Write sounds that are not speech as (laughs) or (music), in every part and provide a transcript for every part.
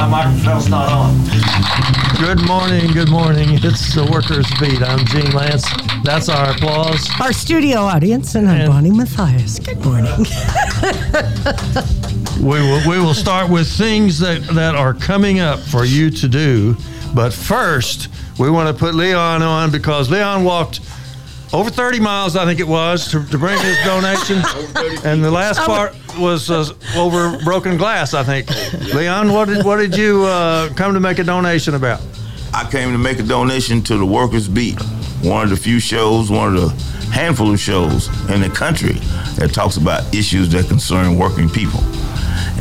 My microphone's not on. Good morning, good morning. It's the Workers Beat. I'm Gene Lance. That's our applause. Our studio audience, and I'm And- Bonnie Matthias. Good morning. (laughs) We will, we will start with things that, that are coming up for you to do. But first, we want to put Leon on because Leon walked over 30 miles, I think it was, to, to bring his donation. (laughs) and the last part was uh, over broken glass, I think. Leon, what did, what did you uh, come to make a donation about? I came to make a donation to the Workers Beat, one of the few shows, one of the handful of shows in the country that talks about issues that concern working people.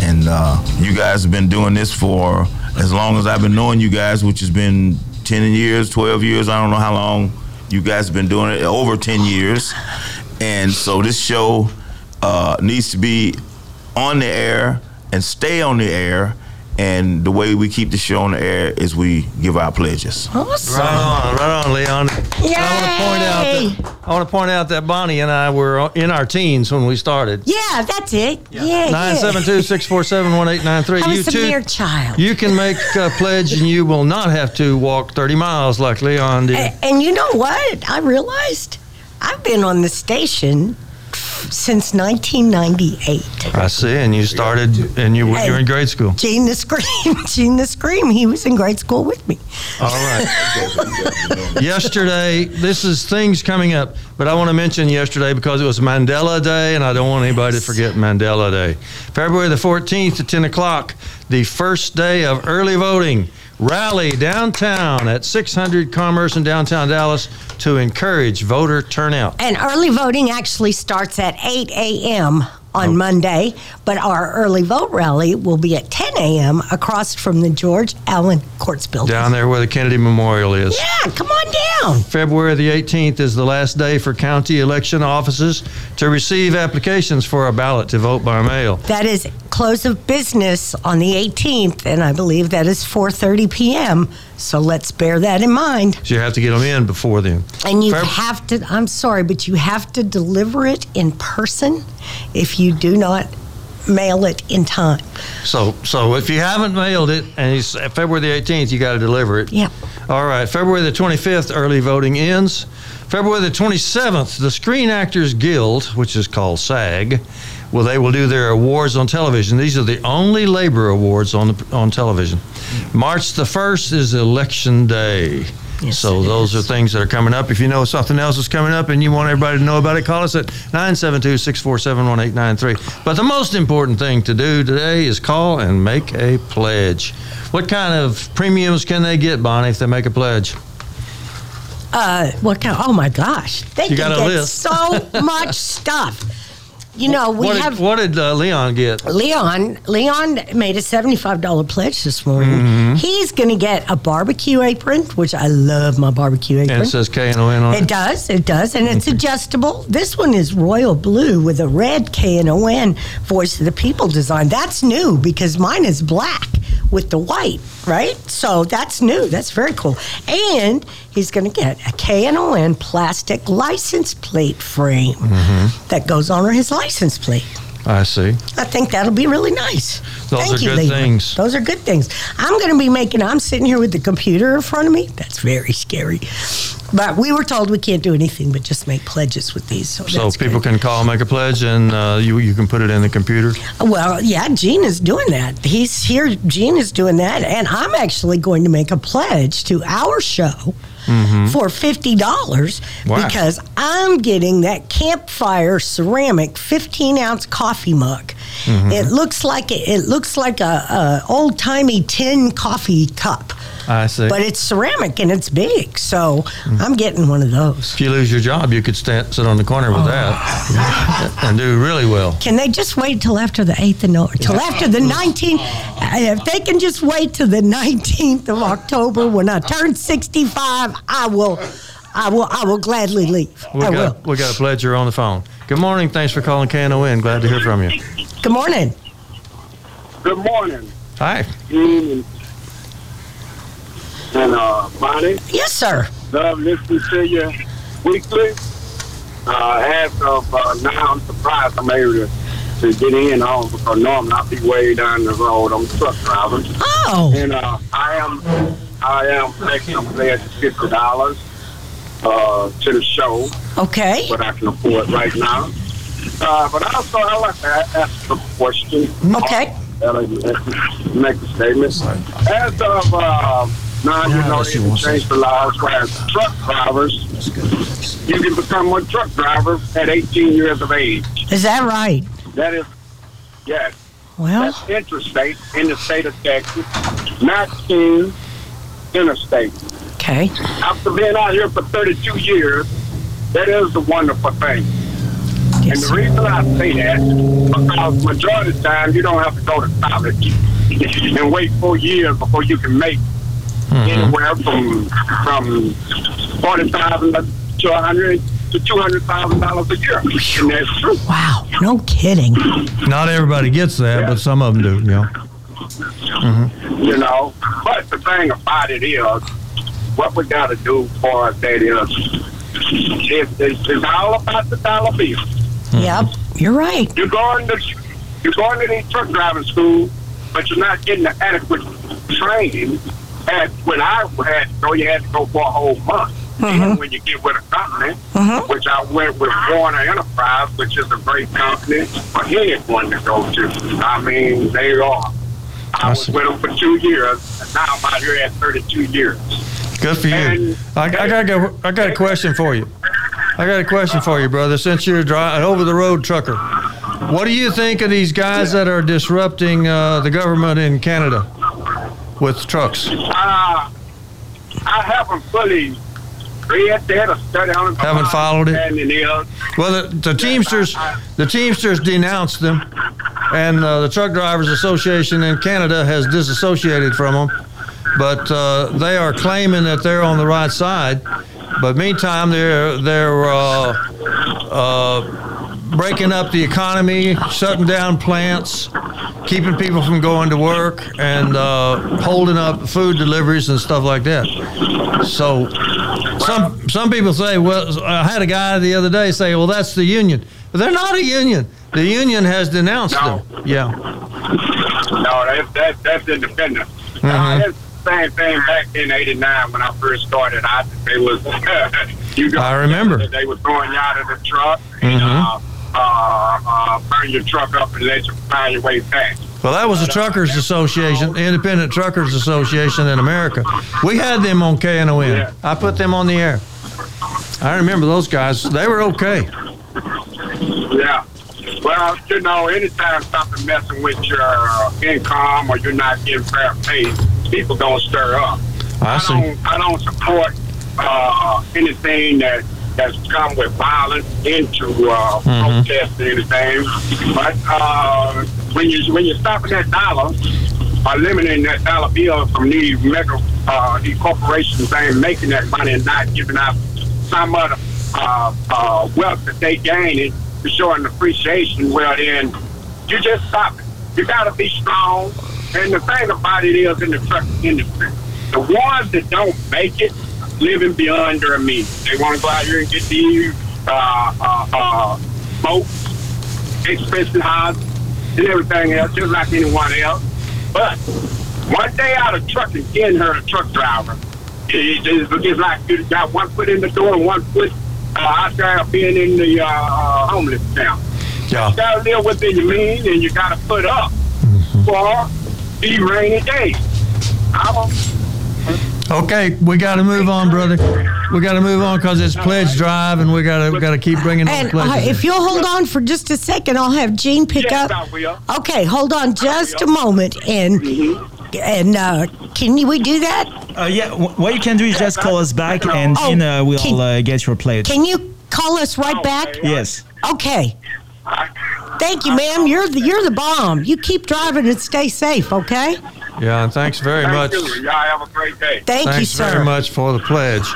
And uh, you guys have been doing this for as long as I've been knowing you guys, which has been 10 years, 12 years. I don't know how long you guys have been doing it, over 10 years. And so this show uh, needs to be on the air and stay on the air. And the way we keep the show on the air is we give our pledges. Awesome. Right on, right on, Leon. I want to point out that I want to point out that Bonnie and I were in our teens when we started. Yeah, that's it. Yeah, yeah. Nine seven two six four seven one eight nine three. (laughs) I You a too. mere child. You can make a pledge, and you will not have to walk thirty miles like Leon did. A- and you know what? I realized I've been on the station since 1998. I see, and you started, and you were you were in grade school. Gene the Scream, (laughs) Gene the Scream, he was in grade school with me. All right. (laughs) yesterday, this is things coming up, but I want to mention yesterday because it was Mandela Day, and I don't want anybody to forget Mandela Day. February the 14th at 10 o'clock, the first day of early voting. Rally downtown at 600 Commerce in downtown Dallas to encourage voter turnout. And early voting actually starts at 8 a.m. on oh. Monday, but our early vote rally will be at 10 a.m. across from the George Allen Courts building. Down there where the Kennedy Memorial is. Yeah, come on down. February the 18th is the last day for county election offices to receive applications for a ballot to vote by mail. That is close of business on the 18th, and I believe that is 4:30 p.m. So let's bear that in mind. So you have to get them in before then. And you Feb- have to. I'm sorry, but you have to deliver it in person if you do not mail it in time. So, so if you haven't mailed it and it's February the 18th, you got to deliver it. Yep. All right. February the 25th, early voting ends. February the 27th, the Screen Actors Guild, which is called SAG, well, they will do their awards on television. These are the only labor awards on the, on television. March the 1st is Election Day. Yes, so those is. are things that are coming up. If you know something else is coming up and you want everybody to know about it, call us at 972-647-1893. But the most important thing to do today is call and make a pledge. What kind of premiums can they get, Bonnie, if they make a pledge? Uh, what kind? Oh my gosh, they You can got a get list. so (laughs) much stuff. You know, we what have did, what did uh, Leon get? Leon. Leon made a seventy-five dollar pledge this morning. Mm-hmm. He's going to get a barbecue apron, which I love my barbecue apron. And it says K and O N on It it. does, it does, and it's adjustable. This one is royal blue with a red K and O N voice of the people design. That's new because mine is black with the white, right? So that's new. That's very cool. And he's going to get a K and plastic license plate frame Mm-hmm. that goes on his license plate. I see. I think that'll be really nice. Those Thank are you, good Leon. things. Those are good things. I'm going to be making. I'm sitting here with the computer in front of me. That's very scary. But we were told we can't do anything but just make pledges with these. So, So people good. can call, make a pledge, and uh, you you can put it in the computer. Well, yeah, Gene is doing that. He's here. Gene is doing that, and I'm actually going to make a pledge to our show. For fifty dollars, Mm-hmm. Wow. because I'm getting that campfire ceramic 15 ounce coffee mug. Mm-hmm. It looks like it, it looks like a, a old timey tin coffee cup, I see. but it's ceramic and it's big. So Mm-hmm. I'm getting one of those. if you lose your job, you could stand, sit on the corner with that and do really well. Can they just wait till after the 8th of no, till after the 19th? uh, If they can just wait till the 19th of October when I turn 65, I will, I will, I will gladly leave. We I got will. we got a pledger on the phone. Good morning. Thanks for calling KNON. Glad to hear from you. Good morning. Good morning, Hi. Gene and, and uh, Bonnie. Yes, sir. Love listening to you weekly. Uh, as of uh, now, I'm surprised I'm able to to get in on because normally I'll be way down the road. I'm a truck driver. Oh, And uh, I am I am taking I'm pledged fifty dollars uh, to the show, okay. what I can afford right now. Uh, but also I like to ask a question. Okay. Uh, make a statement. As of uh, now, you know, they changed the laws where truck drivers, you can become a truck driver at 18 years of age. Is that right? That is, yes. Well, That's interstate in the state of Texas, not in interstate. okay. After being out here for 32 years, that is a wonderful thing. And Yes, the sir. reason I say that, because majority of the time you don't have to go to college and wait four years before you can make Mm-hmm. anywhere from from forty thousand to a hundred to two hundred thousand dollars a year. And that's true. Wow, no kidding. Not everybody gets that, but some of them do. Yeah. Mm-hmm. you know. But the thing about it is, what we got to do for that is, it's, it's, it's all about the dollar bill. Mm-hmm. Yep, you're right. You're going to you're going to these truck driving school, but you're not getting the adequate training. And when I had to go, you had to go for a whole month. Even when you get with a company, which I went with Werner Enterprise, which is a great company for anyone to go to. I mean, they are. I was with them for two years, and now I'm out here at 32 years. Good for you. And- I, I got a, I got a question for you. I got a question for you, brother. Since you're a dri- an over the road trucker, what do you think of these guys that are disrupting uh, the government in Canada with trucks? Uh, I haven't fully read that or studied on it. Haven't followed it? And it is. Well, the, the Teamsters, the Teamsters denounced them, and uh, the Truck Drivers Association in Canada has disassociated from them. But uh, they are claiming that they're on the right side. But meantime, they're they're uh, uh, breaking up the economy, shutting down plants, keeping people from going to work, and uh, holding up food deliveries and stuff like that. So some some people say, well, I had a guy the other day say, well, that's the union. But they're not a union. The union has denounced No. them. Yeah. No, that's that, that's independent. Mm-hmm. Uh, same thing back in '89 when I first started out. They was (laughs) you I remember. they were throwing you out of the truck, Mhm. and, uh, uh, uh, burn your truck up and let you find your way back. Well, that was the Truckers Association, Independent Truckers Association in America. We had them on KNON. Yeah. I put them on the air. I remember those guys. They were okay. Yeah. Well, you know, anytime something messing with your income or you're not getting fair pay, people gonna stir up. I see. don't, I don't support uh, anything that that's come with violence into uh, Mm-hmm. protest or anything. But uh, when you when you're stopping that dollar, eliminating that dollar bill from these mega uh, these corporations ain't making that money and not giving out some of the uh, uh, wealth that they gaining to showing appreciation. Well, then you just stop it. You got to be strong. And the thing about it is in the truck industry, the ones that don't make it living beyond their means. They want to go out here and get these uh, uh, uh, boats, expensive houses, and everything else, just like anyone else. But one day out of trucking, getting her a truck driver, it, it's, it's like you got one foot in the door and one foot uh, out there being in the uh, uh, homeless town. Yeah. You gotta live within your means and you gotta put up for the rainy days. I don't, Okay, we got to move on, brother. We got to move on because it's pledge drive, and we got to we got to keep bringing those And uh, pledges. in. if you'll hold on for just a second, I'll have Gene pick yes, up. Okay, hold on just a moment, and and uh, can we do that? Uh, yeah, what you can do is just call us back and Oh, Gene uh, will can- uh, get your pledge. Can you call us right back? yes. Okay. Thank you, ma'am. You're the you're the bomb. You keep driving and stay safe, okay? Yeah, and thanks very Thank much. you. Y'all have a great day. Thank you, Thanks sir. very much for the pledge.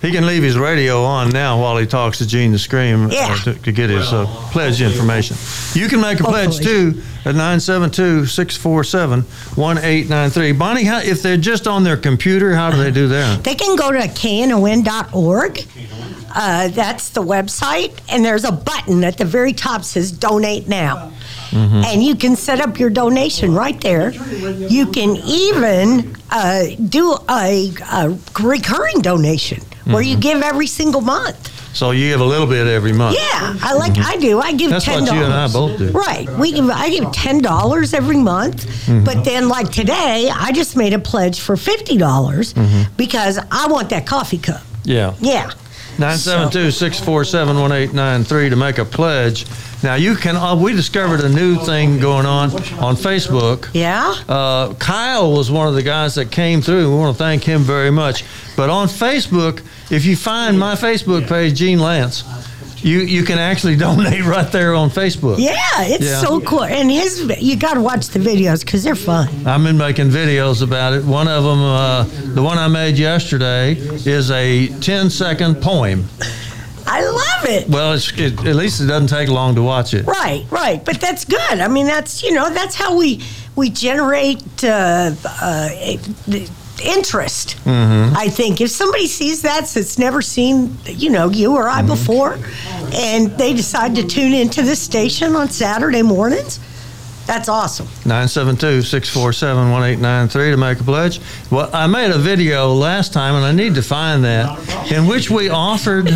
He can leave his radio on now while he talks to Gene the Scream uh, Yeah. to, to get his uh, pledge information. You can make a pledge too at 972 647 1893. Bonnie, how, if they're just on their computer, how do they do that? They can go to knon.org. Uh, that's the website, and there's a button at the very top says "Donate Now," and you can set up your donation right there. You can even uh, do a, a recurring donation where you give every single month. So you give a little bit every month. Yeah, I like I do. I give That's ten what you and I dollars. both do. Right. We give I give ten dollars every month. Mm-hmm. But then like today, I just made a pledge for fifty dollars Mm-hmm. because I want that coffee cup. Yeah. Yeah. 972 647 1893 to make a pledge. Now, you can, uh, we discovered a new thing going on on Facebook. Yeah. Uh, Kyle was one of the guys that came through. We want to thank him very much. But on Facebook, if you find my Facebook page, Gene Lance, you, you can actually (laughs) donate right there on Facebook. Yeah, it's Yeah. so cool. And his you got to watch the videos cuz they're fun. I've been making videos about it. One of them, uh, the one I made yesterday, is a 10 second poem. I love it. Well, it's, it, at least it doesn't take long to watch it. Right, right. But that's good. I mean, that's you know, that's how we we generate uh, uh, interest. Mm-hmm. I think if somebody sees that that's never seen, you know, you or Mm-hmm. I before, and they decide to tune into this station on Saturday mornings, that's awesome. 972-647-1893 to make a pledge. Well, I made a video last time, and I need to find that, in which we offered,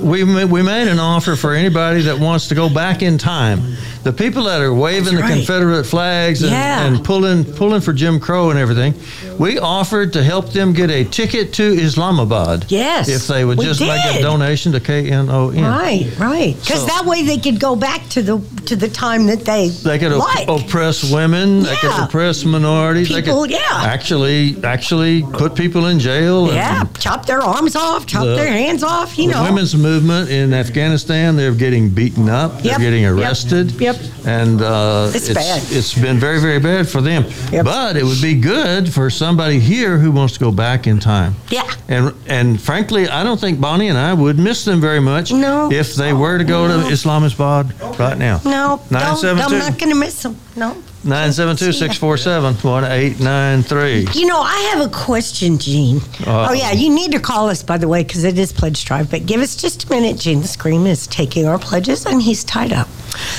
we, we made an offer for anybody that wants to go back in time. The people that are waving That's the. Confederate flags and, Yeah. and pulling, pulling for Jim Crow and everything, we offered to help them get a ticket to Islamabad. Yes, If they would just make a donation to KNON. Right, right. Because So- that way they could go back to the to the time that they They could op- oppress women. They could Yeah. oppress minorities. People, they could yeah. actually actually put people in jail. and yeah, chop their arms off, chop The- their hands off. You The know, women's movement in Afghanistan, they're getting beaten up. They're Yep, getting yep, arrested. Yep. And uh, It's bad. it's been very, very bad for them. Yep. But it would be good for somebody here who wants to go back in time. Yeah. And and frankly, I don't think Bonnie and I would miss them very much No. if they were to go to Islamabad right now. no, don't, I'm not going to miss them. No. 972 647 1893. You know, I have a question, Gene. Uh-oh. Oh, yeah, you need to call us, by the way, because it is Pledge Drive. But give us just a minute. Gene the Scream is taking our pledges, and he's tied up.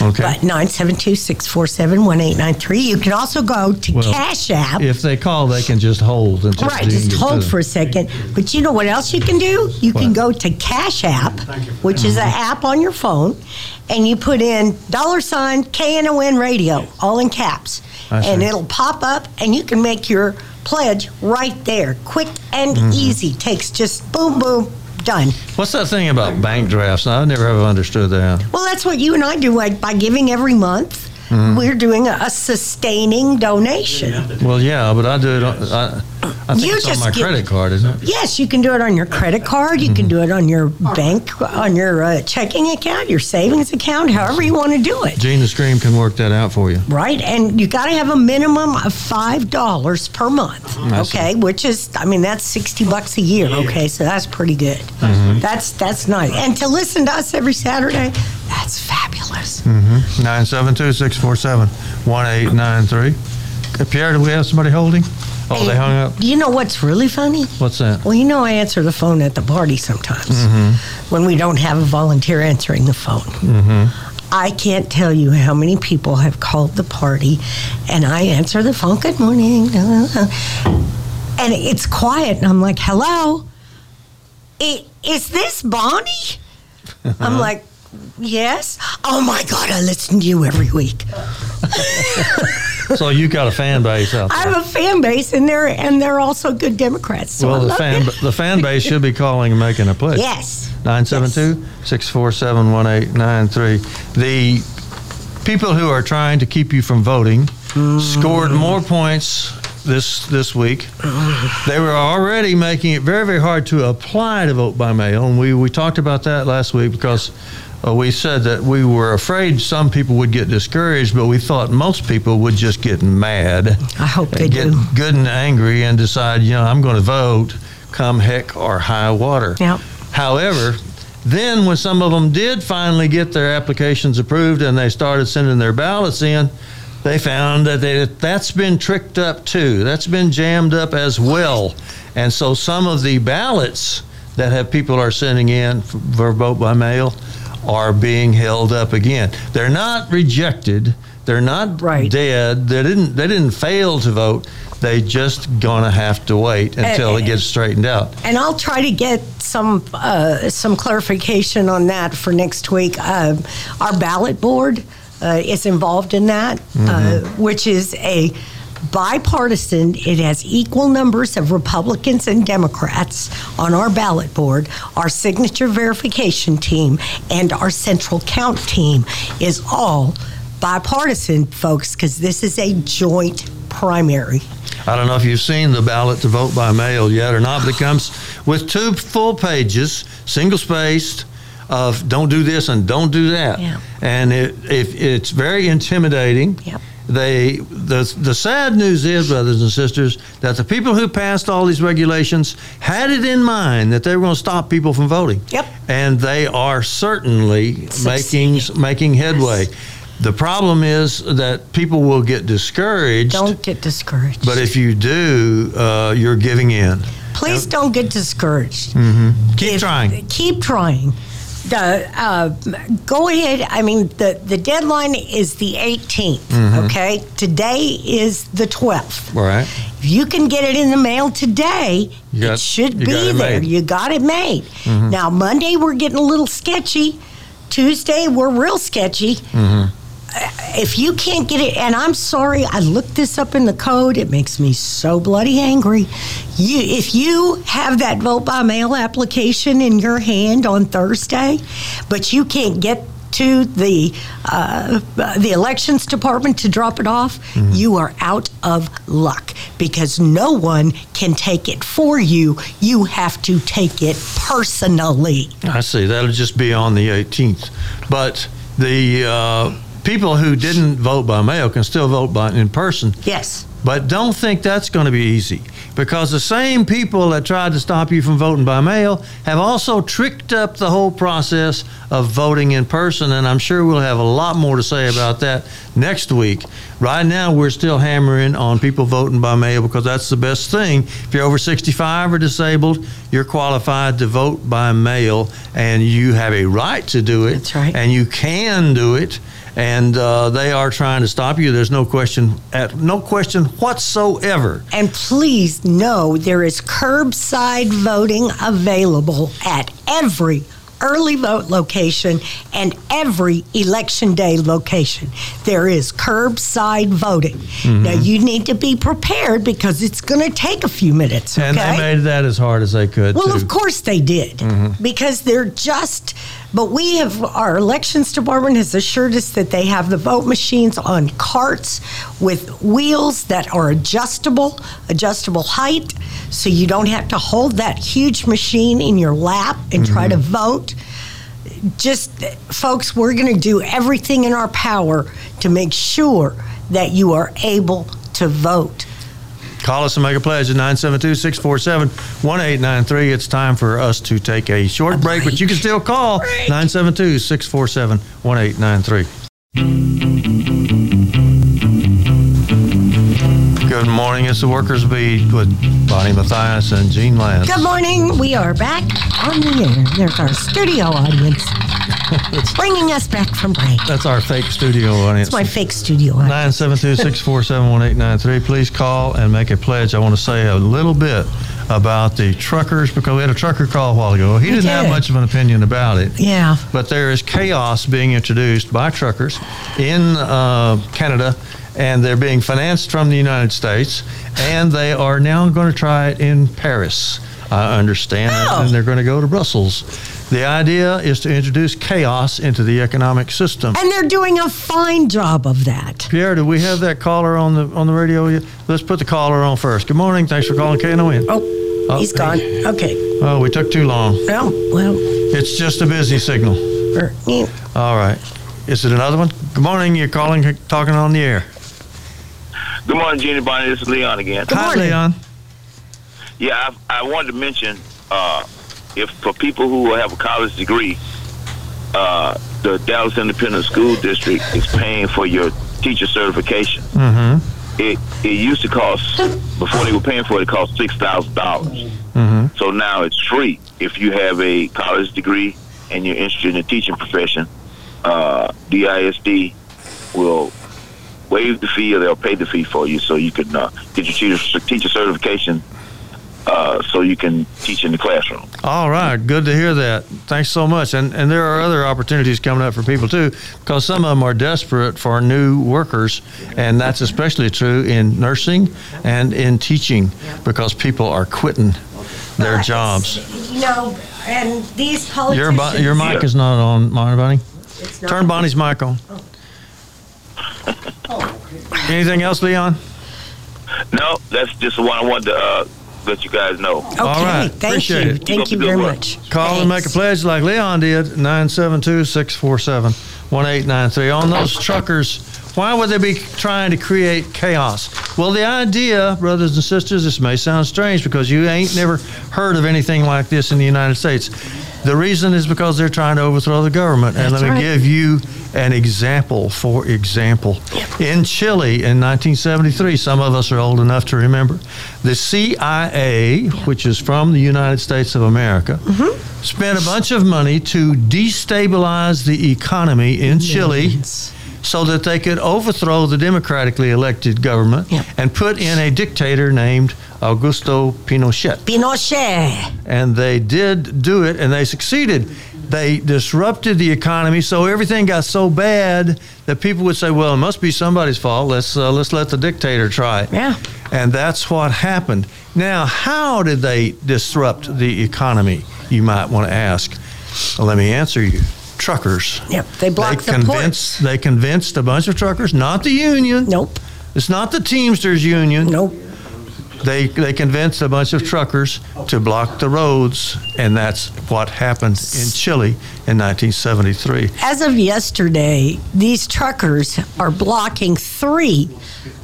Okay. But 972 647 1893. You can also go to Well, Cash App. If they call, they can just hold until Right, just hold for a second. But you know what else you can do? You can go to Cash App, which is an mm-hmm. app on your phone, and you put in dollar sign KNON radio, all in caps. And it'll pop up, and you can make your pledge right there. Quick and Mm-hmm. easy. Takes just boom, boom, done. What's that thing about bank drafts? I never have understood that. Well, that's what you and I do like, by giving every month. Mm-hmm. We're doing a, a sustaining donation. Well, yeah, but I do it. On, I, I think You it's on my credit card, isn't it? Yes, you can do it on your credit card. You Mm-hmm. can do it on your bank, on your uh, checking account, your savings account, however you want to do it. Gene the Scream can work that out for you. Right, and you got to have a minimum of five dollars per month. I see. Okay, which is, I mean, that's sixty bucks a year. Okay, so that's pretty good. Mm-hmm. That's that's nice. And to listen to us every Saturday, that's fabulous. Mm. 972 647 1893. Pierre, do we have somebody holding? Oh, they hung up. Do you know what's really funny? What's that? Well, you know, I answer the phone at the party sometimes Mm-hmm. when we don't have a volunteer answering the phone. I can't tell you how many people have called the party and I answer the phone, good morning. (laughs) And it's quiet, and I'm like, hello? Is this Bonnie? (laughs) I'm like, yes. Oh my God, I listen to you every week. (laughs) So you've got a fan base out I have a fan base, and they're and they're also good Democrats. So I well, the fan it. the fan base should be calling and making a pledge. Yes. 972 647 1893. The people who are trying to keep you from voting scored more points this this week. They were already making it very, very hard to apply to vote by mail. And we, we talked about that last week because uh, we said that we were afraid some people would get discouraged, but we thought most people would just get mad. I hope they get do. good and angry and decide, you know, I'm going to vote come heck or high water. Yep. However, then when some of them did finally get their applications approved and they started sending their ballots in, they found that they, that's been tricked up too. That's been jammed up as well. And so some of the ballots that have people are sending in for vote by mail are being held up again. They're not rejected. They're not Right. dead. They didn't. They didn't fail to vote. They just gonna have to wait until it gets straightened out. And I'll try to get some uh, some clarification on that for next week. Uh, our ballot board uh, is involved in that, uh, which is a bipartisan. It has equal numbers of Republicans and Democrats on our ballot board. Our signature verification team and our central count team is all bipartisan, folks, because this is a joint primary. I don't know if you've seen the ballot to vote by mail yet or not, but it comes with two full pages, single spaced, of don't do this and don't do that. Yeah. And it, if it's very intimidating. Yep. They the the sad news is, brothers and sisters, that the people who passed all these regulations had it in mind that they were going to stop people from voting. Yep. And they are certainly making Succeeding. making headway. The problem is that people will get discouraged. Don't get discouraged. But if you do, uh, you're giving in. Please don't get discouraged. Keep If- trying. Keep trying. The uh, go ahead. I mean, the the deadline is the 18th. Mm-hmm. Okay, today is the 12th. All right. If you can get it in the mail today, You got- it should be it there. made. Mm-hmm. You got it made. Now Monday we're getting a little sketchy. Tuesday we're real sketchy. Mm-hmm. If you can't get it, and I'm sorry, I looked this up in the code. It makes me so bloody angry. You, if you have that vote by mail application in your hand on Thursday, but you can't get to the uh, the elections department to drop it off, you are out of luck because no one can take it for you. You have to take it personally. I see. That'll just be on the 18th. But the uh, people who didn't vote by mail can still vote by in person. Yes. But don't think that's going to be easy because the same people that tried to stop you from voting by mail have also tricked up the whole process of voting in person. And I'm sure we'll have a lot more to say about that next week. Right now, we're still hammering on people voting by mail because that's the best thing. If you're over 65 or disabled, you're qualified to vote by mail and you have a right to do it. That's right. And you can do it and uh, they are trying to stop you. There's no question, at, no question whatsoever. And please know there is curbside voting available at every early vote location and every election day location. There is curbside voting. Mm-hmm. Now you need to be prepared because it's going to take a few minutes. Okay? And they made that as hard as they could. Well, too. of course they did, Mm-hmm. because they're just. But we have our elections department has assured us that they have the vote machines on carts with wheels that are adjustable, adjustable height, so you don't have to hold that huge machine in your lap and try to Mm-hmm. vote. Just, folks, we're going to do everything in our power to make sure that you are able to vote. Call us and make a pledge at 972 647 1893. It's time for us to take a short break, but you can still call 972 647 1893. Good morning. It's the Workers Beat with Bonnie Matthias and Gene Lance. Good morning. We are back on the air. There's our studio audience bringing us back from break. That's our fake studio audience. It's my fake studio audience. 972-647-1893. Please call and make a pledge. I want to say a little bit about the truckers because we had a trucker call a while ago. He didn't have much of an opinion about it. Yeah. But there is chaos being introduced by truckers in uh, Canada, and they're being financed from the United States, and they are now going to try it in Paris. I understand, Oh. and they're going to go to Brussels. The idea is to introduce chaos into the economic system. And they're doing a fine job of that. Pierre, do we have that caller on the on the radio? yet? Let's put the caller on first. Good morning. Thanks for calling KNON. Oh, Oh, he's gone. Okay. Oh, we took too long. Well, well, It's just a busy signal. er, eh, All right. Is it another one? Good morning. You're calling, talking on the air. Good morning, Jenny Bonnie. This is Leon again. Good Hi, morning. Leon. Yeah, I, I wanted to mention uh, if for people who have a college degree, uh, the Dallas Independent School District is paying for your teacher certification. Mm-hmm. It it used to cost before they were paying for it, it cost six thousand dollars. Mm-hmm. So now it's free if you have a college degree and you're interested in the teaching profession. Uh, DISD will waive the fee or they'll pay the fee for you so you can uh, get your teacher, teacher certification uh, so you can teach in the classroom. All right, good to hear that. Thanks so much. And and there are other opportunities coming up for people too, because some of them are desperate for new workers, and that's especially true in nursing and in teaching, because people are quitting their But, jobs. You know, and these Your politicians. bo- your mic is not on, Bonnie. Bonnie. It's not- Turn Bonnie's mic on. (laughs) Anything else, Leon? No, that's just the one I wanted to uh, let you guys know. Okay, All right, thank appreciate you. it. Thank you Keep very work. much. Call and make a pledge like Leon did, 972-647-1893. On those truckers, why would they be trying to create chaos? Well, the idea, brothers and sisters, this may sound strange because you ain't never heard of anything like this in the United States. The reason is because they're trying to overthrow the government. That's and let me right. give you an example. For example, in Chile in 1973, some of us are old enough to remember, the CIA, which is from the United States of America, Mm-hmm. spent a bunch of money to destabilize the economy in Chile so that they could overthrow the democratically elected government Yep. and put in a dictator named Augusto Pinochet. Pinochet. and they did do it and they succeeded. They disrupted the economy so everything got so bad that people would say well it must be somebody's fault. Let's uh, let's let the dictator try it. Yeah. and that's what happened. Now how did they disrupt the economy you might want to ask? Well, let me answer you truckers Yep, they blocked they the convinced ports. they convinced a bunch of truckers not the union Nope. it's not the teamsters union Nope. they they convinced a bunch of truckers to block the roads, and that's what happened in Chile in 1973. As of yesterday, these truckers are blocking three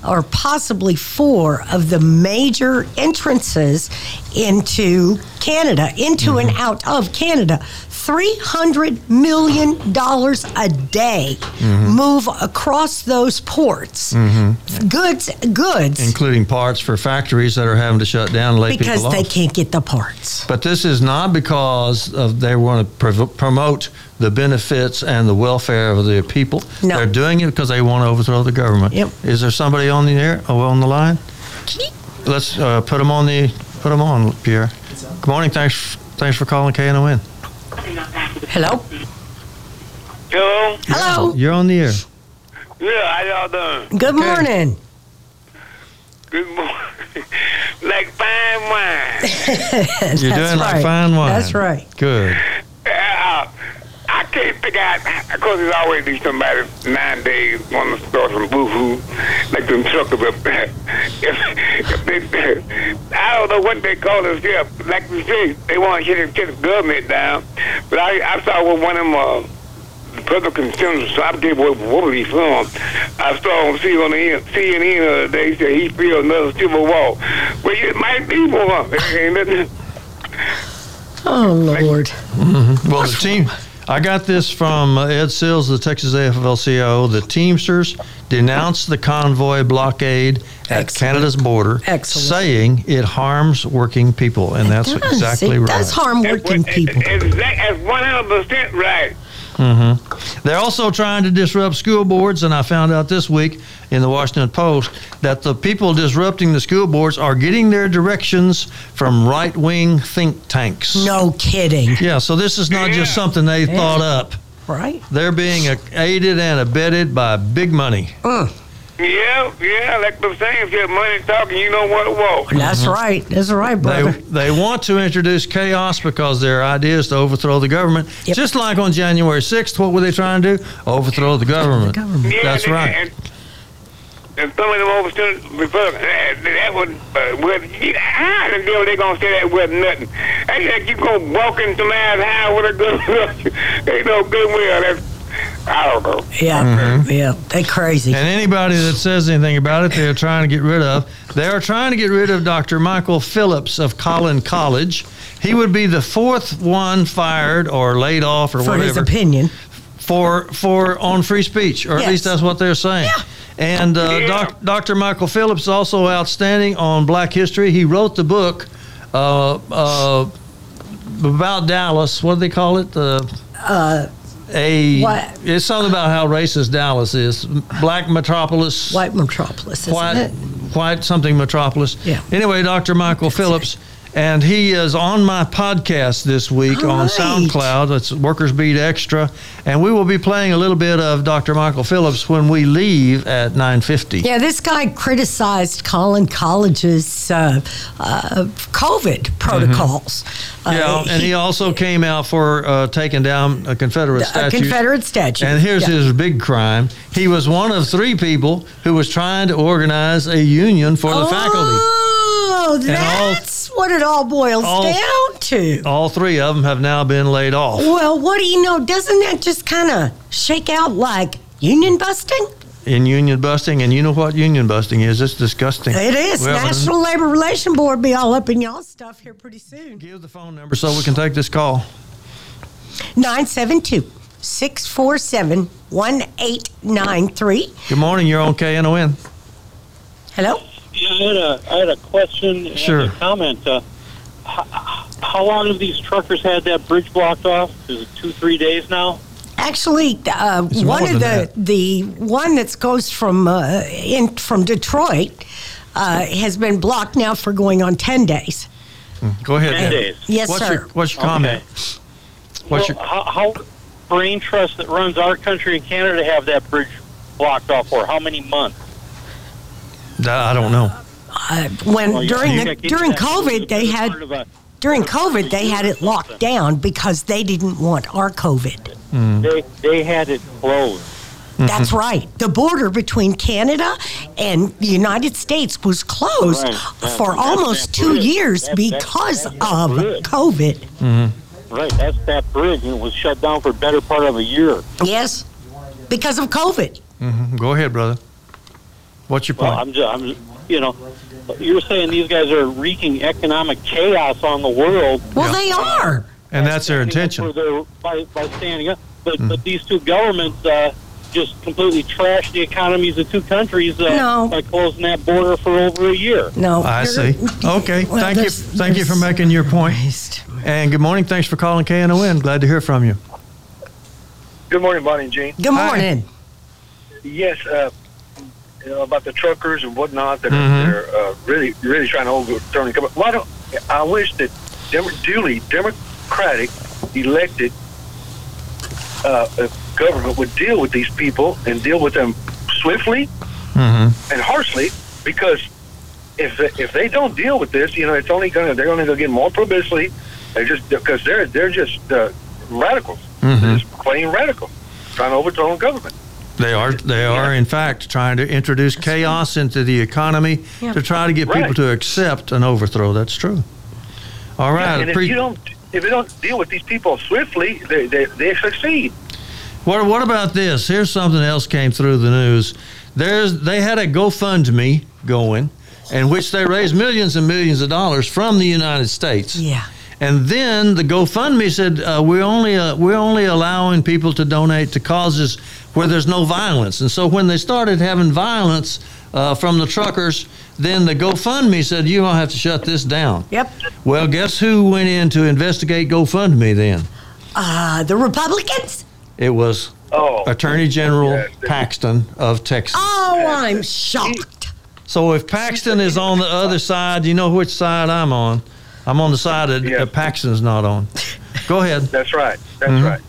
or possibly four of the major entrances into Canada, into and mm-hmm. out of Canada. $300 million a day mm-hmm. move across those ports. Mm-hmm. Goods, goods, including parts for factories that are having to shut down lay because people they can't get the parts. But this is not because of they want to prov- promote the benefits and the welfare of the people. No. They're doing it because they want to overthrow the government. Yep. Is there somebody on the air? Oh, on the line? Let's uh, put them on the put them on, Pierre. Good morning. Thanks thanks for calling KNON. Hello? Hello? Hello? You're on the air. Yeah, how y'all doing? Good morning. Good morning. (laughs) like fine wine. (laughs) You're That's doing like fine wine. That's right. Good. Uh, I can't figure out, of course, there's always be somebody nowadays want to start some boo-hoo, like them truckers up there. (laughs) if, if they, (laughs) I don't know what they call it here. Like you say, they want to get, get the government down. But I, I saw what one of them, uh, Republican senators, so I gave what, what was he from? I saw him see on the CNN the other day, he said he feel another civil war. Well, it might be one. Ain't nothing. Oh, Lord. Well, the team. I got this from uh, Ed Sills, the Texas AFL-CIO. The Teamsters denounced the convoy blockade at Excellent. Canada's border, Excellent. saying it harms working people, and that's does. exactly it right. does harm working people. That's one hundred percent right. Mm-hmm. They're also trying to disrupt school boards, and I found out this week in the Washington Post that the people disrupting the school boards are getting their directions from right-wing think tanks. No kidding. Yeah, so this is not just something they thought up. Right? They're being aided and abetted by big money. Mm. Yeah, yeah, like the saying, if you have money talking, you know what it was. That's right. That's right, They, brother. they want to introduce chaos because their idea is to overthrow the government. Yep. Just like on January 6th, what were they trying to do? Overthrow the government. government. Yeah, That's and, right. And, and some of them overstood before that, that was uh, with how the devil they gonna say that with nothing? That's like you gonna walk into man's house with a gun. (laughs) Ain't no good will. That's I don't know. Yeah, yeah, they crazy. And anybody that says anything about it, they're trying to get rid of. They are trying to get rid of Dr. Michael Phillips of Collin College. He would be the fourth one fired or laid off or whatever. for his opinion. for for on free speech, or at least that's what they're saying. And uh, Yeah. doc, Dr. Michael Phillips is also outstanding on Black history. He wrote the book uh, uh, about Dallas. What do they call it? Uh, a what? it's something about how racist Dallas is. Black metropolis. White metropolis, isn't White, it? white something metropolis. Yeah. Anyway, Dr. Michael Phillips, and he is on my podcast this week All on right. SoundCloud. It's Workers Beat Extra, and we will be playing a little bit of Dr. Michael Phillips when we leave at 9:50. Yeah, this guy criticized Collin College's uh, uh, COVID protocols. Mm-hmm. Yeah, Uh, and he also came out for uh, taking down a Confederate a statue. Confederate statue. And here's Yeah. his big crime. He was one of three people who was trying to organize a union for the faculty. Oh, all- that's what it all boils all- down to. All three of them have now been laid off. Well, what do you know? Doesn't that just kind of shake out like union busting? in union busting, and you know what union busting is? It's disgusting. It is. Well, National Labor Relation Board be all up in y'all stuff here pretty soon. Give the phone number so we can take this call. 972 647 1893. Good morning. You're on KNON. Hello? Yeah, I had a, I had a question and a comment. Uh, how, how long have these truckers had that bridge blocked off? Is it two, three days now? Actually, uh, one of than the the one that goes from uh, in from Detroit uh, has been blocked now for going on ten days. Go ahead. Ten Ed. days. Yes, what's sir. Your, what's your comment? What's well, your how, how Brain Trust that runs our country and Canada have that bridge blocked off for? How many months? I don't know. Uh, when Well, during the, during COVID, they had a- during COVID they had it locked down because they didn't want our COVID. Mm. They they had it closed. That's mm-hmm. right. The border between Canada and the United States was closed Right. That- for that's almost that two bridge. years That- that- because that's of that bridge. COVID. Mm-hmm. Right, that's that bridge, and it was shut down for a better part of a year. Yes, because of COVID. Mm-hmm. Go ahead, brother. What's your Well, point? I'm just, I'm, you know, you're saying these guys are wreaking economic chaos on the world. Well, Yeah. they are. and that's their intention. for their- by, by standing up. But, but these two governments uh, just completely trashed the economies of two countries uh, No. by closing that border for over a year. No, I see. (laughs) Okay. Well, thank you. Thank you for making your point. Christ. And good morning. Thanks for calling KNON. Glad to hear from you. Good morning, Bonnie and Gene. Good Hi. morning. Yes, uh, you know about the truckers and whatnot that Mhm. are uh, really, really trying to overturn the government. Why don't I wish that Demo- duly Democratic elected uh, uh, government would deal with these people and deal with them swiftly Mm-hmm. and harshly because if they, if they don't deal with this, you know, it's only gonna they're only gonna get more publicity. They're just because they're they're just uh, radicals, Mhm. they're just plain radical, trying to overthrow the government. They are. They are, in fact, trying to introduce chaos into the economy Yeah. to try to get people to accept an overthrow. That's true. All right. and if Pre- you don't if you don't deal with these people swiftly, they they, they succeed. What What about this? Here's something else came through the news. There's they had a GoFundMe going, in which they raised millions and millions of dollars from the United States. Yeah. And then the GoFundMe said uh, we're only uh, we're only allowing people to donate to causes where there's no violence. And so when they started having violence uh, from the truckers, then the GoFundMe said you're gonna have to shut this down. Yep. Well, guess who went in to investigate GoFundMe then? Uh, the Republicans? It was Oh, Attorney General Yes. Paxton of Texas. Oh, I'm shocked. So if Paxton is on the other side, you know which side I'm on. I'm on the side that Yes. that Paxton's not on. Go ahead. (laughs) that's right. That's Mhm. right.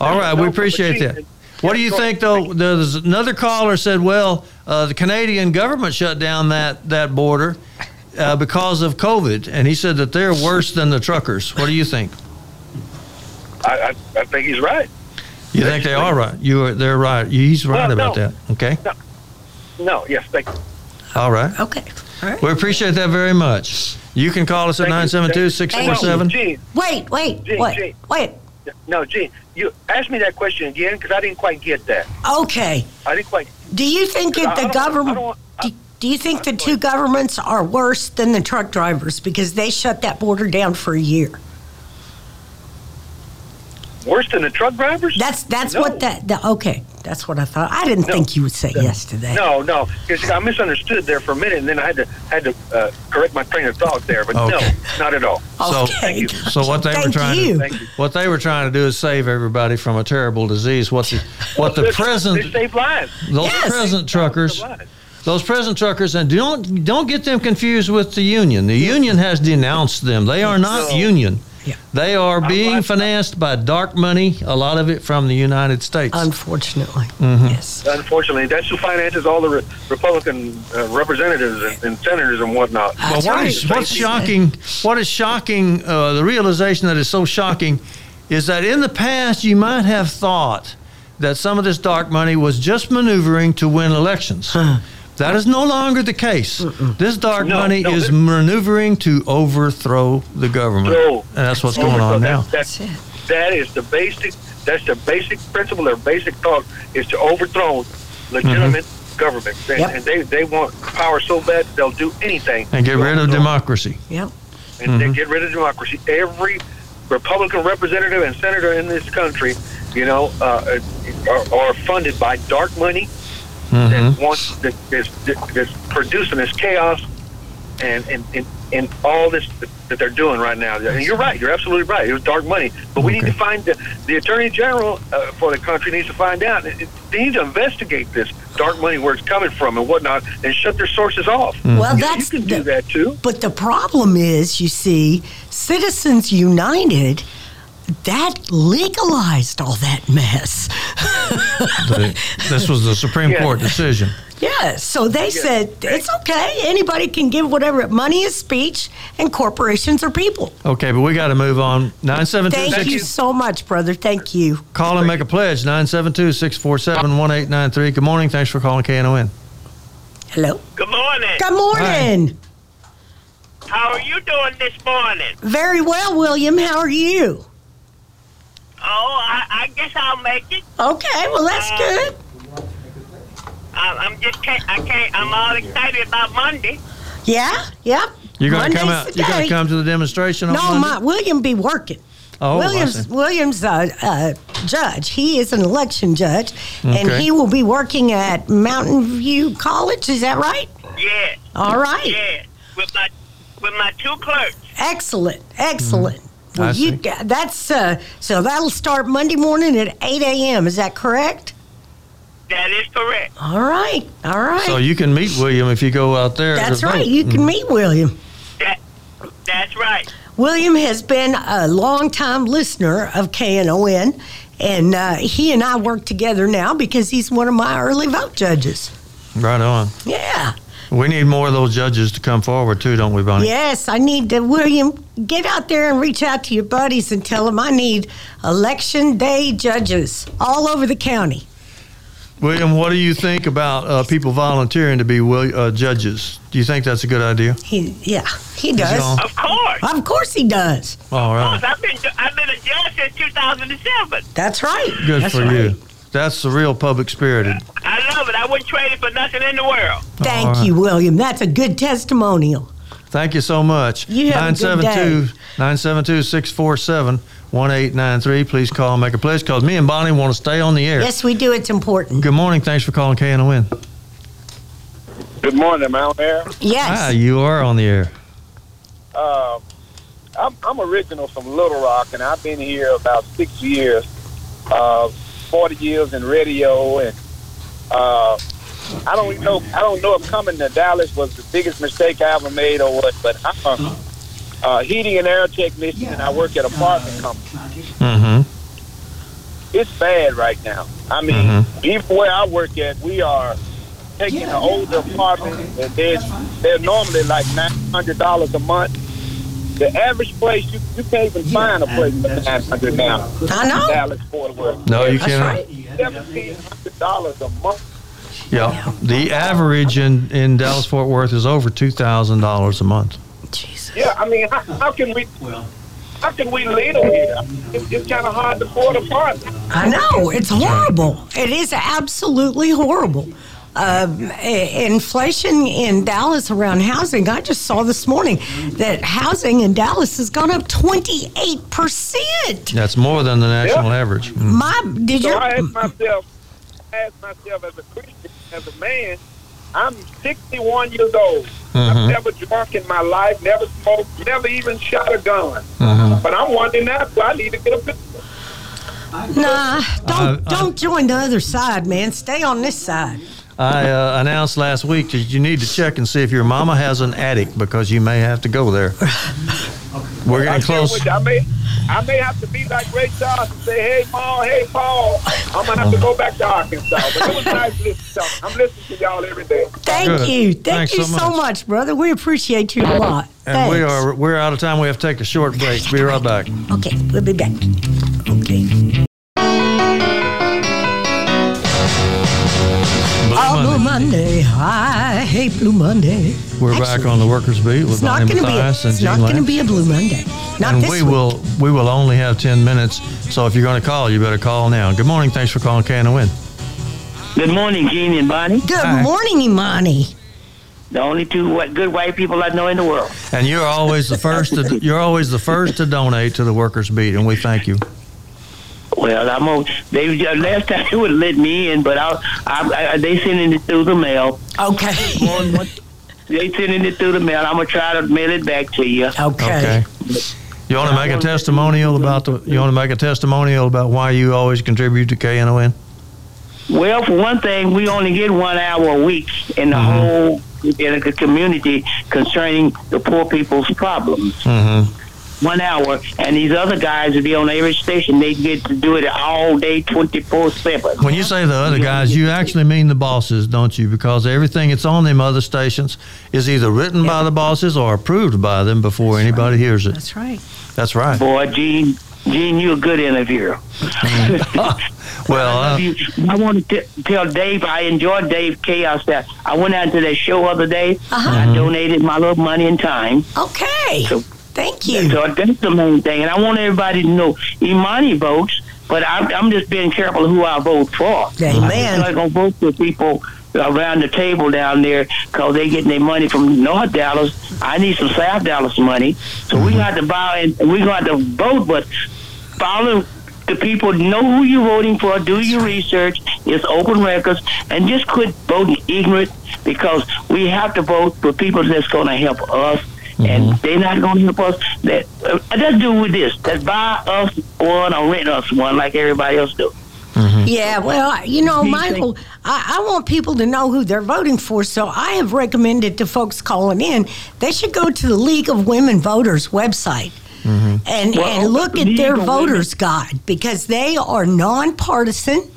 All right, we No, appreciate that. What do you think, though? There's another caller said, well, uh, the Canadian government shut down that, that border uh, because of COVID, and he said that they're worse than the truckers. What do you think? I, I, I think he's right. You think they are right? You are, they're right. He's right Well, about no. that. Okay. No, yes, thank you. All right. Okay. All right. We appreciate that very much. You can call us at Thank you. 972 647 Gene, Wait, wait, Gee, wait, gee. wait. no, Gene, you ask me that question again because I didn't quite get that. Okay. I didn't quite. Do you think I if the don't- I government? don't- Do, do you think the two governments are worse than the truck drivers because they shut that border down for a year? Worse than the truck drivers? That's that's No. what that. The, okay, that's what I thought. I didn't No. think you would say yes to that. No, no, because I misunderstood there for a minute, and then I had to had to uh, correct my train of thought there. But Okay. no, not at all. So, Okay. so what they were trying you. to Thank you. what they were trying to do is save everybody from a terrible disease. What the what the present they save lives. those Yes. present truckers those present truckers and don't don't get them confused with the union. The union has denounced them. They are not No. union. Yeah. They are being I- financed by dark money, a lot of it from the United States. Unfortunately, Mm-hmm. yes. Unfortunately, that's who finances all the re- Republican uh, representatives and, and senators and whatnot. Well, That's what right. is- what's shocking? What is shocking? Uh, the realization that is so shocking is that in the past you might have thought that some of this dark money was just maneuvering to win elections. That is no longer the case. This dark No, money no, is this- maneuvering to overthrow the government, So- and that's what's going on that- now. That's, That's it. that is the basic. That's the basic principle. Their basic thought is to overthrow legitimate Mm-hmm. government, and, Yep. and they they want power so bad they'll do anything And get rid of overthrow. democracy. Yep. and Mm-hmm. they get rid of democracy. Every Republican representative and senator in this country, you know, uh, are, are funded by dark money Mm-hmm. that wants that is that's producing this chaos and and, and and all this that they're doing right now. And you're right. You're absolutely right. It was dark money, but we need to find the, the attorney general uh, for the country needs to find out. It- it- They need to investigate this dark money where it's coming from and whatnot, and shut their sources off. Well, You- that's you can do the- that too. But the problem is, you see, Citizens United that legalized all that mess. The- this was the Supreme Yeah. Court decision. yeah, so they said it's okay. Anybody can give whatever. Money is speech, and corporations are people. Okay, but we got to move on. Nine seven two Thank you so much, brother. Thank you. Call and make a pledge, 972-647-1893. Good morning. Thanks for calling KNON. Hello. Good morning. Good morning. How are you doing this morning? Very well, William. How are you? Oh, I, I guess I'll make it. Okay, well that's good. I, I'm just can't, I can't. I'm all excited about Monday. Yeah, yep. You're going to come out. You're gonna come to the demonstration on No, Monday? my William be working. Oh, Williams. Williams uh, uh, judge. He is an election judge, and he will be working at Mountain View College. Is that right? Yeah, All right. yeah. With my with my two clerks. Excellent. Excellent. I Well, you got- that's uh, so that'll start Monday morning at eight a.m. Is that correct? That is correct. All right. All right. So you can meet William if you go out there. that's vote. right. You can meet William. That that's right. William has been a longtime listener of KNON, and uh, he and I work together now because he's one of my early vote judges. Right on. Yeah. We need more of those judges to come forward too, don't we, Bonnie? Yes, I need to, William, get out there and reach out to your buddies and tell them I need election day judges all over the county. William, what do you think about uh, people volunteering to be will, uh, judges? Do you think that's a good idea? He, yeah, he does. Of course. Of course he does. All Of course. I've been I've been a judge since 2007. That's right. Good That's for right. you. That's the real public spirited. I love it. I wouldn't trade it for nothing in the world. Thank All right. you, William. That's a good testimonial. Thank you so much. You have a good day. 972-647-1893. Please call and make a pledge because me and Bonnie want to stay on the air. Yes, we do. It's important. Good morning. Thanks for calling KNON. Good morning, Mount there. Yes. Ah, you are on the air. Uh, I'm, I'm original from Little Rock, and I've been here about six years, uh, 40 years in radio, and uh, I don't even know. I don't know if coming to Dallas was the biggest mistake I ever made or what. But I'm a uh, heating and air technician, and I work at a apartment company. Mm-hmm. It's bad right now. I mean, Mhm. even where I work at, we are taking an older apartment, and they're, they're normally like nine hundred dollars a month. The average place you, you can't even find a place for nine hundred now. I know. Dallas Fort Worth. No, you That's cannot. right. Seventeen hundred dollars a month. Yeah. The average in, in Dallas Fort Worth is over $2,000 a month. Jesus. Yeah, I mean, how, how can we? Well, how can we lead them here? It's, it's kind of hard to pull it apart. I know it's horrible. It is absolutely horrible. Um, i- inflation in Dallas around housing. I just saw this morning that housing in Dallas has gone up twenty eight percent. That's more than the national average. Mm. My did So you? I asked myself, I asked myself as a Christian, as a man, I'm 61 years old. I've Mhm. never drunk in my life, never smoked, never even shot a gun. Mhm. But I'm wondering now, do I need to get a pistol? Nah, don't I- I- don't join the other side, man. Stay on this side. I uh, announced last week that you need to check and see if your mama has an attic because you may have to go there. We're I getting close. you I may, I may have to be like Ray Charles and say, "Hey, Paul, hey, Paul, I'm gonna have to go back to Arkansas." But it was nice listening to y'all. I'm listening to y'all every day. Thank Good. you, thank Thanks you so so much. much. brother. We appreciate you a lot. And we are we're out of time. We have to take a short break. Be right back. Okay, we'll be back. Okay. Blue Monday. I hate Blue Monday. We're back on the Workers Beat with It's not Bonnie going to be. A, Mathias and it's Gene not going to be a Blue Monday. Not and this we week. will we will only have 10 minutes. So if you're going to call, you better call now. Good morning. Thanks for calling KNON. Good morning, Jeannie and Bonnie. Good Hi. morning, Imani. The only two good white people I know in the world. And you're always the first to you're always the first to donate to the Workers Beat and we thank you. Well, I'm on. They last time they would let me in, but I, I, I they sending it through the mail. Okay. One- one- they sending it through the mail. I'm gonna try to mail it back to you. Okay. Okay. You want to make a testimonial about the you want to make a testimonial about why you always contribute to KNON? Well, for one thing, we only get one hour a week in the whole in the community concerning the poor people's problems. Mm-hmm. One hour, and these other guys will be on every station. They get to do it all day, twenty four seven. When you say the other guys, you actually mean the bosses, don't you? Because everything that's on them other stations is either written by the bosses or approved by them before anybody hears it. That's right. That's right. Boy, Gene, Gene, you're a good interviewer. (laughs) Well, I, uh, love. I want to t- tell Dave I enjoyed Dave Chaos. That I went out to that show other day. Uh-huh. I donated my little money and time. Okay. So- Thank you. So that's the main thing, and I want everybody to know Imani votes, but I'm, I'm just being careful who I vote for. Amen. I'm not gonna vote for people around the table down there because they getting their money from North Dallas. I need some South Dallas money, so we got to buy and we got to vote, but follow the people. Know who you're voting for. Do your research. It's open records, and just quit voting ignorant because we have to vote for people that's going to help us. And mm-hmm. they're not going to help us. That uh, let's do with this. Let's buy us one or rent us one like everybody else do. Mm-hmm. Yeah, well, you know, Michael, I, I want people to know who they're voting for. So I have recommended to folks calling in, they should go to the League of Women Voters website mm-hmm. and, Well, and look at League their of voters guide because they are nonpartisan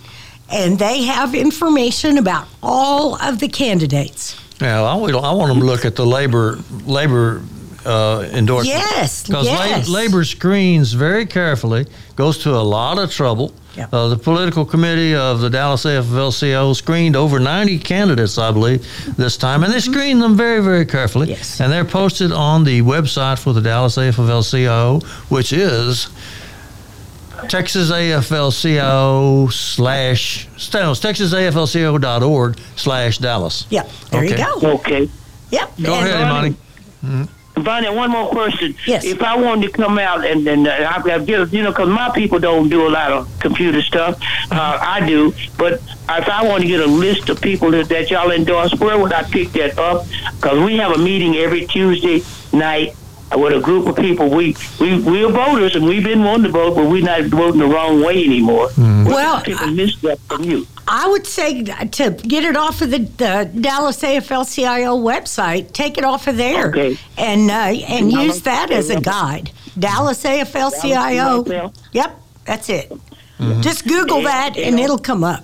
and they have information about all of the candidates. Yeah, I, I want them to look at the labor labor uh, endorsement. Yes, Because yes. labor screens very carefully, goes to a lot of trouble. Yep. Uh, the political committee of the Dallas AFL-CIO screened over 90 candidates, I believe, this time, and they screened them very, very carefully. Mm-hmm. Yes. And they're posted on the website for the Dallas AFL-CIO, which is Texas AFL-CIO slash, no, it's TexasAFLCIO.org slash Dallas. Yep, there you Okay. go. Okay. Yep. Go and- ahead, Imani. Bonnie, one more question. Yes. If I wanted to come out and then uh, I, I get, you know, because my people don't do a lot of computer stuff. Uh, I do, but if I want to get a list of people that, that y'all endorse, where would I pick that up? Because we have a meeting every Tuesday night with a group of people. We we we're voters and we've been wanting to vote, but we're not voting the wrong way anymore. Where Well, would I pick a list up from you. I would say to get it off of the, the Dallas AFL-CIO website, take it off of there, Okay. and uh, and use that as a guide. Dallas AFL-CIO. Dallas Yep, that's it. Just Google that, and it'll come up.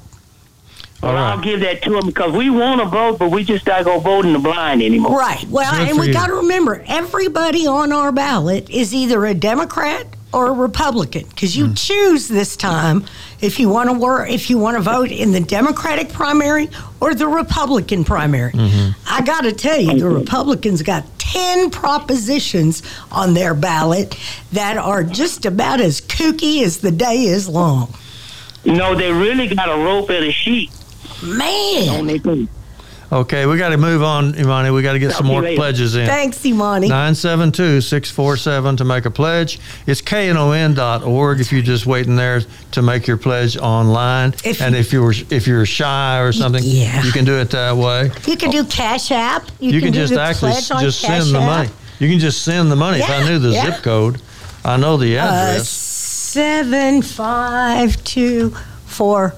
All Well, right. I'll give that to them because we want to vote, but we just not gonna vote in the blind anymore. Right. Well, Good and we got to remember, everybody on our ballot is either a Democrat or a Republican because you hmm. choose this time if you want to work, if you want to vote in the Democratic primary or the Republican primary. Mm-hmm. I got to tell you, the Republicans got 10 propositions on their ballot that are just about as kooky as the day is long. No, they really got a rope and a sheet. Man. Okay, we got to move on, Imani. We got to get some Talk to you more later. pledges in. Thanks, Imani. 972 647 to make a pledge. It's knon.org if you're just waiting there to make your pledge online. If and you- if you're if you're shy or something, Yeah. you can do it that way. You can do Cash App. You, You, can, do just the actually pledge on just Cash send the money. You can just send the money. if I knew the yeah. zip code, I know the Uh, address. seven five two four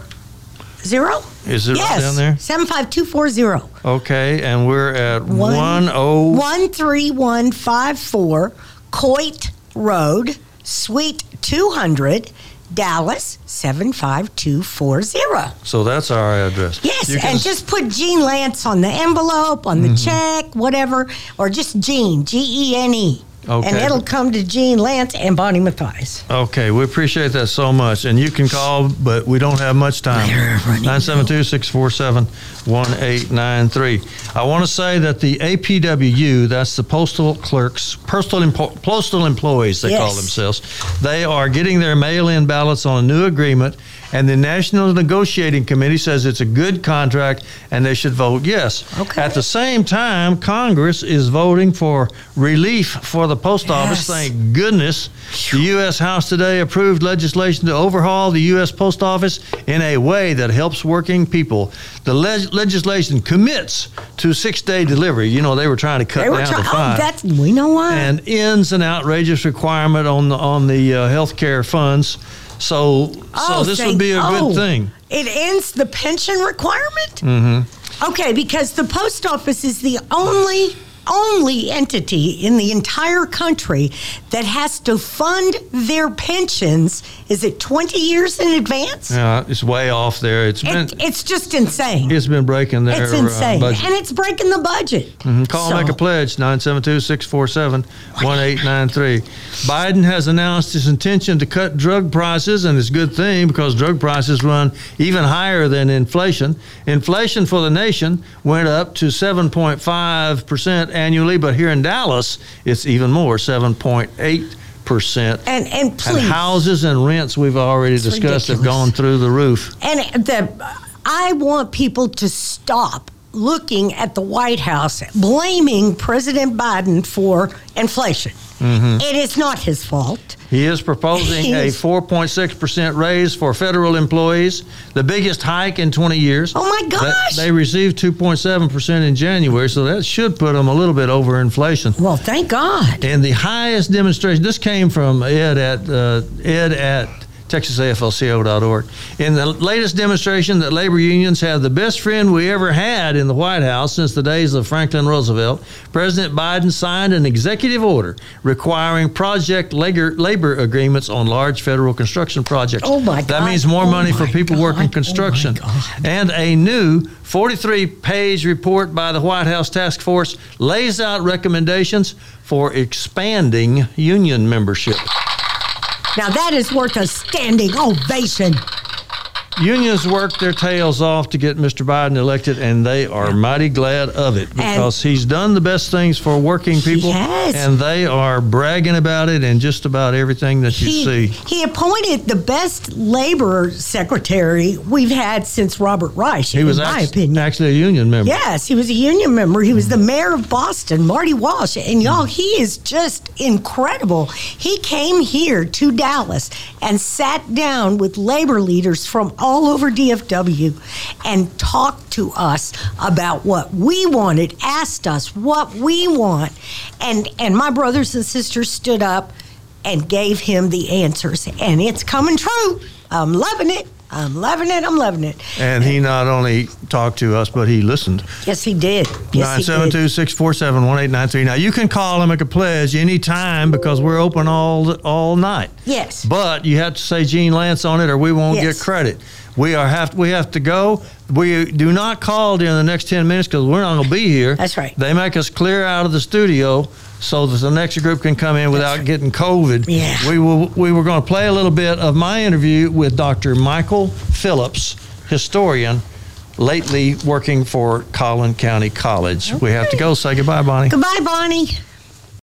zero. Is it right yes, down there? Seven five two four zero. okay, and we're at One- one oh. One three one five four Coit Road, Suite two hundred, Dallas seven five two four zero. So that's our address. Yes, and just put Gene Lantz on the envelope, on the Mm-hmm. check, whatever, or just Gene, G E N E. And it'll come to Gene Lantz and Bonnie Mathias. Okay, we appreciate that so much. And you can call, but we don't have much time. 972 647 1893. I want to say that the APWU, that's the postal clerks, postal, empo- postal employees, they call themselves, they are getting their mail in ballots on a new agreement. And the National Negotiating Committee says it's a good contract and they should vote yes. Okay. At the same time, Congress is voting for relief for the post office. Thank goodness. The U.S. House today approved legislation to overhaul the U.S. Post Office in a way that helps working people. The leg- legislation commits to six day delivery. You know, they were trying to cut They were down trying. to Oh, five that's we know why. and ends an outrageous requirement on the on the uh, health care funds. So, so Oh, this thank- would be a oh, good thing. It ends the pension requirement. Mm-hmm. Okay, because the post office is the only only entity in the entire country that has to fund their pensions. Is it twenty years in advance? Yeah, it's way off there. It's been It, it's just insane. it's been breaking their It's uh, insane, budget. and it's breaking the budget. Mhm. Call So- and make a pledge 972-647-1893. Biden has announced his intention to cut drug prices and it's a good thing because drug prices run even higher than inflation. Inflation for the nation went up to 7.5% annually, but here in Dallas it's even more, 7.8%. And and please, houses and rents we've already discussed have gone through the roof. And the, I want people to stop looking at the White House blaming President Biden for inflation. Mhm. It is not his fault. He is proposing He a 4.6% raise for federal employees, the biggest hike in 20 years. Oh my gosh! They, received 2.7% in January, so that should put them a little bit over inflation. Well, thank God. And the highest demonstration, this came from Ed at uh, Ed at TexasAFLCIO.org. In the latest demonstration that labor unions have the best friend we ever had in the White House since the days of Franklin Roosevelt, President Biden signed an executive order requiring project labor, labor agreements on large federal construction projects. Oh, my God. That means more Oh, money for people God. working Oh, my construction. and a new 43 page report by the White House Task Force lays out recommendations for expanding union membership. Now that is worth a standing ovation. Unions worked their tails off to get Mr. Biden elected, and they are mighty glad of it because he's done the best things for working people, and they are bragging about it in just about everything that you He, see. he appointed the best labor secretary we've had since Robert Reich, He in was my act- opinion. actually a union member. Yes, he was a union member. He was mm. the mayor of Boston, Marty Walsh. And y'all, mm. he is just incredible. He came here to Dallas and sat down with labor leaders from all over DFW and talked to us about what we wanted, asked us what we want. And and my brothers and sisters stood up and gave him the answers. And it's coming true. I'm loving it. I'm loving it. I'm loving it. And he not only talked to us, but he listened. Yes, he did. Yes, 972 647 1893. Now, you can call and make a pledge anytime because we're open all all night. Yes. But you have to say Gene Lantz on it or we won't Yes. get credit. We are have we have to go. We do not call during the next 10 minutes because we're not going to be here. That's right. They make us clear out of the studio so that the next group can come in without getting COVID. Yeah. We, will, we were going to play a little bit of my interview with Dr. Michael Phillips, historian, lately working for Collin County College. We have to go. Say goodbye, Bonnie. Goodbye, Bonnie.